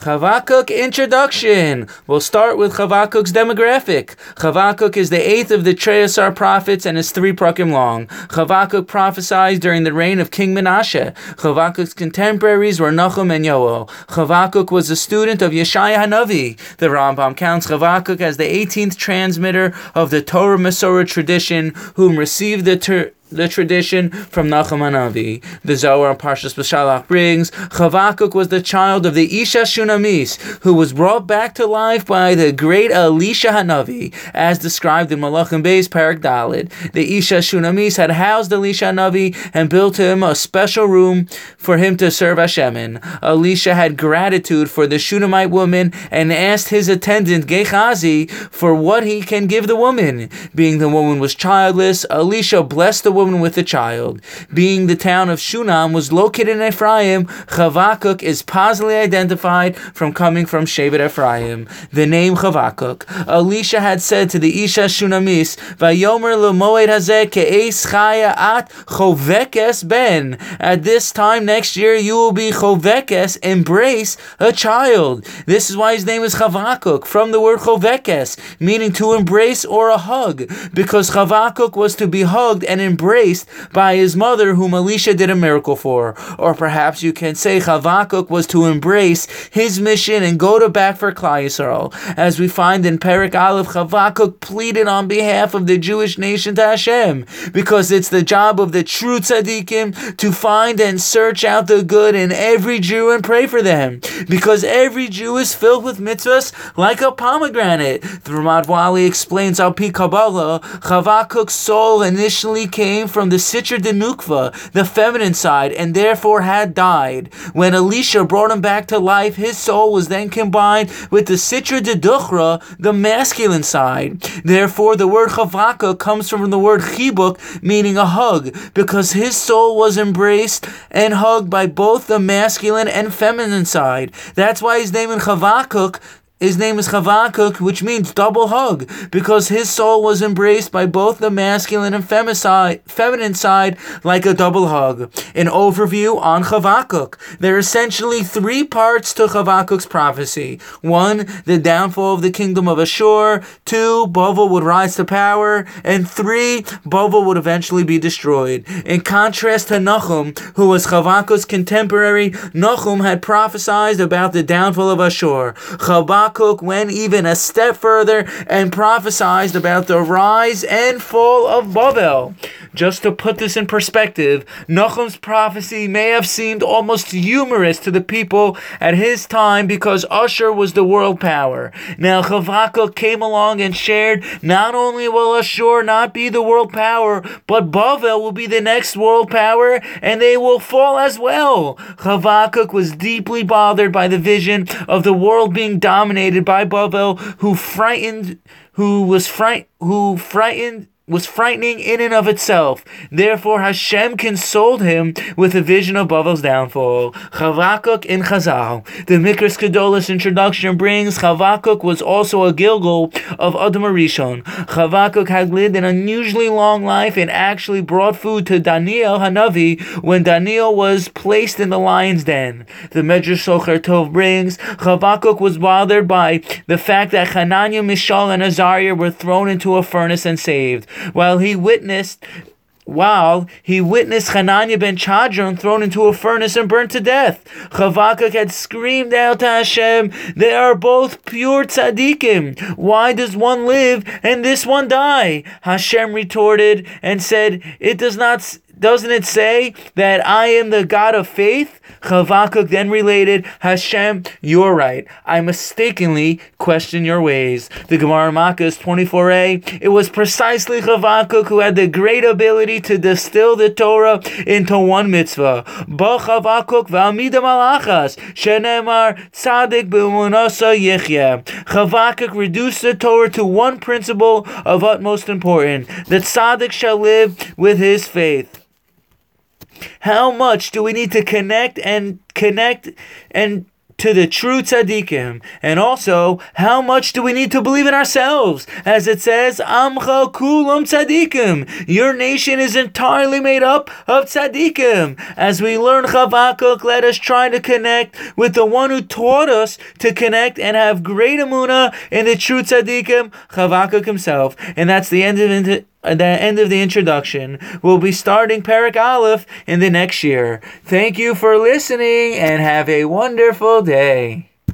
Chavakuk introduction. We'll start with Chavakuk's demographic. Chavakuk is the eighth of the Trei Asar prophets and is three prakim long. Chavakuk prophesied during the reign of King Menashe. Chavakuk's contemporaries were Nachum and Yoel. Chavakuk was a student of Yeshaya Hanavi. The Rambam counts Chavakuk as the 18th transmitter of the Torah Masorah tradition, whom received the ter- the tradition from Nachum Hanavi. The Zohar on Parshas Beshalach brings Chavakuk was the child of the Isha Shunamis, who was brought back to life by the great Elisha Hanavi, as described in Malachim Beis Parak Dalid. The Isha Shunamis had housed Elisha Hanavi and built him a special room for him to serve Hashem in. Elisha had gratitude for the Shunamite woman and asked his attendant Gehazi for what he can give the woman. Being the woman was childless, Elisha blessed the woman with a child. Being the town of Shunam was located in Ephraim, Chavakuk is positively identified from coming from Shevet Ephraim. The name Chavakuk. Elisha had said to the Isha Shunamis, Vayomer lemoed hazeh ke'es chaya at chovekes ben. At this time next year you will be chovekes, embrace a child. This is why his name is Chavakuk, from the word chovekes, meaning to embrace or a hug, because Chavakuk was to be hugged and embraced embraced by his mother, whom Elisha did a miracle for. Or perhaps you can say Chavakuk was to embrace his mission and go to back for Klal Yisrael. As we find in Perik Aleph, Chavakuk pleaded on behalf of the Jewish nation to Hashem, because it's the job of the true tzaddikim to find and search out the good in every Jew and pray for them, because every Jew is filled with mitzvahs like a pomegranate. The Ramat Wali explains how Pi Kabbalah, Chavakuk's soul initially came came from the Sitra de Nukva, the feminine side, and therefore had died. When Elisha brought him back to life, his soul was then combined with the Sitra de Duchra, the masculine side. Therefore, the word Chavaka comes from the word Chibuk, meaning a hug, because his soul was embraced and hugged by both the masculine and feminine side. That's why his name in Chavakuk his name is Chavakuk, which means double hug, because his soul was embraced by both the masculine and feminine side like a double hug. An overview on Chavakuk. There are essentially three parts to Chavakuk's prophecy. One, the downfall of the kingdom of Ashur. Two, Bavel would rise to power. And three, Bavel would eventually be destroyed. In contrast to Nahum, who was Chavakuk's contemporary, Nahum had prophesied about the downfall of Ashur. Chavakuk Habakkuk went even a step further and prophesied about the rise and fall of Babel. Just to put this in perspective, Nahum's prophecy may have seemed almost humorous to the people at his time because Ashur was the world power. Now Habakkuk came along and shared not only will Ashur not be the world power, but Babel will be the next world power and they will fall as well. Habakkuk was deeply bothered by the vision of the world being dominated by Babel, who frightened, who was fright, who frightened was frightening in and of itself. Therefore, Hashem consoled him with a vision of Bavel's downfall. Chavakuk in Chazal. The Mikraos Gedolos introduction brings Chavakuk was also a Gilgul of Adam Rishon. Chavakuk had lived an unusually long life and actually brought food to Daniel Hanavi when Daniel was placed in the lion's den. The Medrash Shocher Tov brings Chavakuk was bothered by the fact that Hananiah, Mishael, and Azariah were thrown into a furnace and saved while he witnessed while he witnessed Hananiah ben Chadron thrown into a furnace and burnt to death. Chavakuk had screamed out to Hashem, They are both pure tzaddikim. Why does one live and this one die? Hashem retorted and said, It does not doesn't it say that I am the God of faith? Chavakuk then related, Hashem, you're right. I mistakenly question your ways. The Gemara Makkas 24a, it was precisely Chavakuk who had the great ability to distill the Torah into one mitzvah. Ba Chavakuk v'amida malachas, shenemar tzadik b'munasa yichya. Chavakuk reduced the Torah to one principle of utmost importance, that tzaddik shall live with his faith. How much do we need to connect and connect and to the true tzaddikim, and also how much do we need to believe in ourselves, as it says, "Amcha kulam tzaddikim." Your nation is entirely made up of tzaddikim. As we learn Chavakuk, let us try to connect with the one who taught us to connect and have great amuna in the true tzaddikim, Chavakuk himself. And that's the end of it the end of the introduction. We'll be starting Parak Aleph in the next year. Thank you for listening and have a wonderful day.